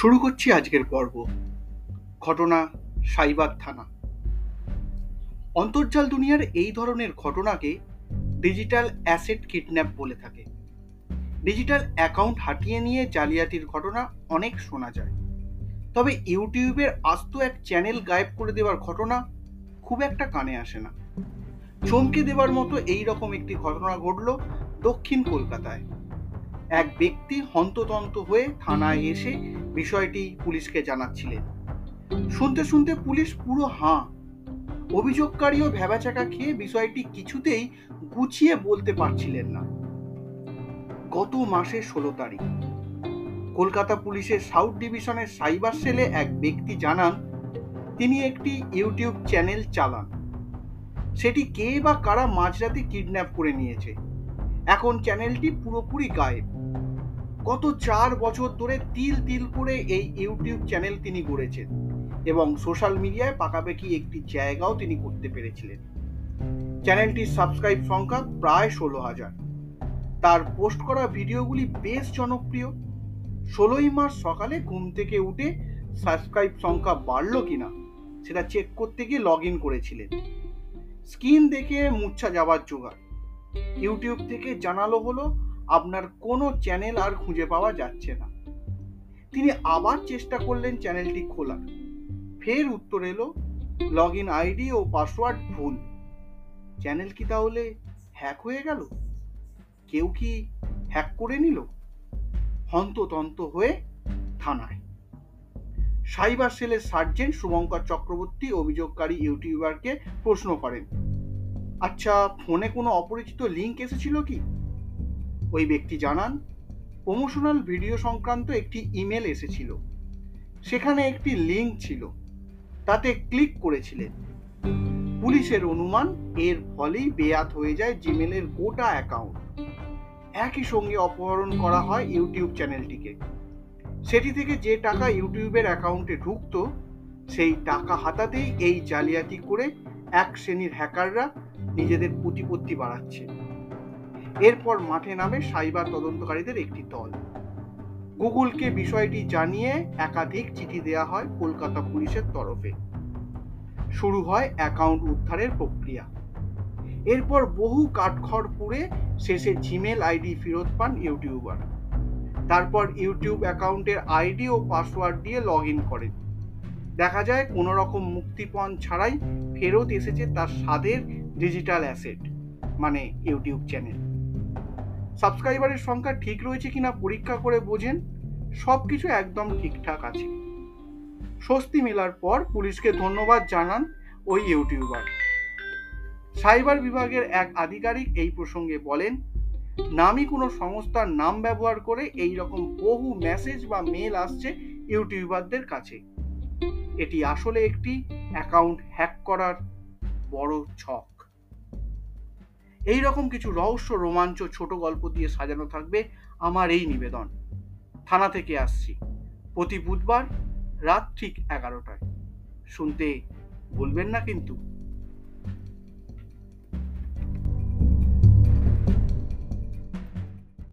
শুরু করছি আজকের পর্ব। ঘটনা, সাইবার থানা। অন্তর্জাল দুনিয়ার এই ধরনের ঘটনাকে ডিজিটাল অ্যাসেট কিডন্যাপ বলে থাকে। ডিজিটাল অ্যাকাউন্ট হাটিয়ে নিয়ে জালিয়াতির ঘটনা অনেক শোনা যায়। তবে ইউটিউবের আস্ত এক চ্যানেল গায়েব করে দেওয়ার ঘটনা খুব একটা কানে আসে না। চমকে দেওয়ার মতো এই রকম একটি ঘটনা ঘটল দক্ষিণ কলকাতায়। এক ব্যক্তি হন্ততন্ত হয়ে থানায় এসে বিষয়টি পুলিশকে জানাচ্ছিলেন। শুনতে শুনতে পুলিশ পুরো হাঁ। অভিযোগকারীও ভেবাচাকা খেয়ে বিষয়টি কিছুতেই গুছিয়ে বলতে পারছিলেন না। গত মাসে ষোলো তারিখ। কলকাতা পুলিশের সাউথ ডিভিশনের সাইবার সেলে এক ব্যক্তি জানান, তিনি একটি ইউটিউব চ্যানেল চালান। সেটি কে বা কারা মাঝরাতে কিডন্যাপ করে নিয়েছে। এখন চ্যানেলটি পুরোপুরি গায়েব। গত চার বছর ধরে তিল তিল করে এই ইউটিউব চ্যানেল তিনি গড়েছেন এবং সোশ্যাল মিডিয়ায় পাকাপাকি একটি জায়গাও তিনি করতে পেরেছিলেন। চ্যানেলটির সাবস্ক্রাইব সংখ্যা প্রায় ষোলো হাজার। তার পোস্ট করা ভিডিওগুলি বেশ জনপ্রিয়। ষোলোই মার্চ সকালে ঘুম থেকে উঠে সাবস্ক্রাইব সংখ্যা বাড়লো কিনা সেটা চেক করতে গিয়ে লগ ইন করেছিলেন। স্ক্রিন দেখে মূর্ছা যাওয়ার জোগাড়। ইউটিউব থেকে জানালো হলো আপনার কোনো চ্যানেল আর খুঁজে পাওয়া যাচ্ছে না। তিনি আবার চেষ্টা করলেন চ্যানেলটি খোলার। ফের উত্তর এলো লগ ইন আইডি ও পাসওয়ার্ড ভুল। চ্যানেল কি তাহলে হ্যাক হয়ে গেল? কেউ কি হ্যাক করে নিল? হন্ততন্ত হয়ে থানায়। সাইবার সেলের সার্জেন্ট শুভঙ্কর চক্রবর্তী, অভিযোগকারী ইউটিউবারকে প্রশ্ন করেন আচ্ছা ফোনে কোনো অপরিচিত লিঙ্ক এসেছিল কি? ওই ব্যক্তি জানান প্রমোশনাল ভিডিও সংক্রান্ত একটি ইমেল এসেছিল। সেখানে একটি লিঙ্ক ছিল। তাতে ক্লিক করেছিলেন। পুলিশের অনুমান এর ফলেই বেয়াত হয়ে যায় জিমেলের গোটা অ্যাকাউন্ট একই সঙ্গে অপহরণ করা হয় ইউটিউব চ্যানেলটিকে সেটি থেকে যে টাকা ইউটিউবের অ্যাকাউন্টে ঢুকত, সেই টাকা হাতাতেই এই জালিয়াতি করে এক শ্রেণির হ্যাকাররা নিজেদের প্রতিপত্তি বাড়াচ্ছে। এরপর মাঠে নামে সাইবার তদন্তকারীদের একটি দল। গুগলকে বিষয়টি জানিয়ে একাধিক চিঠি দেয়া হয় কলকাতা পুলিশের তরফে। শুরু হয় অ্যাকাউন্ট উদ্ধারের প্রক্রিয়া। এরপর বহু কাঠখড় পুড়ে শেষে জিমেল আইডি ফেরত পান ইউটিউবার। তারপর ইউটিউব অ্যাকাউন্টের আইডি ও পাসওয়ার্ড দিয়ে লগ ইন করেন। দেখা যায় কোনো রকম মুক্তিপণ ছাড়াই ফেরত এসেছে তার স্বাদের ডিজিটাল অ্যাসেট মানে ইউটিউব চ্যানেল। সাবস্ক্রাইবারের সংখ্যা ঠিক রয়েছে কিনা পরীক্ষা করে বোঝেন। সব কিছু একদম ঠিকঠাক আছে। স্বস্তি মেলার পর পুলিশকে ধন্যবাদ জানান ওই ইউটিউবার। সাইবার বিভাগের এক আধিকারিক এই প্রসঙ্গে বলেন, নামই কোনো সংস্থার নাম ব্যবহার করে এই রকম বহু মেসেজ বা মেল আসছে ইউটিউবারদের কাছে। এটি আসলে একটি অ্যাকাউন্ট হ্যাক করার বড় ছক। এই রকম কিছু রহস্য, রোমাঞ্চ, ছোট গল্প দিয়ে সাজানো থাকবে আমার এই নিবেদন। থানা থেকে আসছি। প্রতি বুধবার রাত ঠিক এগারোটায়। শুনতে ভুলবেন না কিন্তু।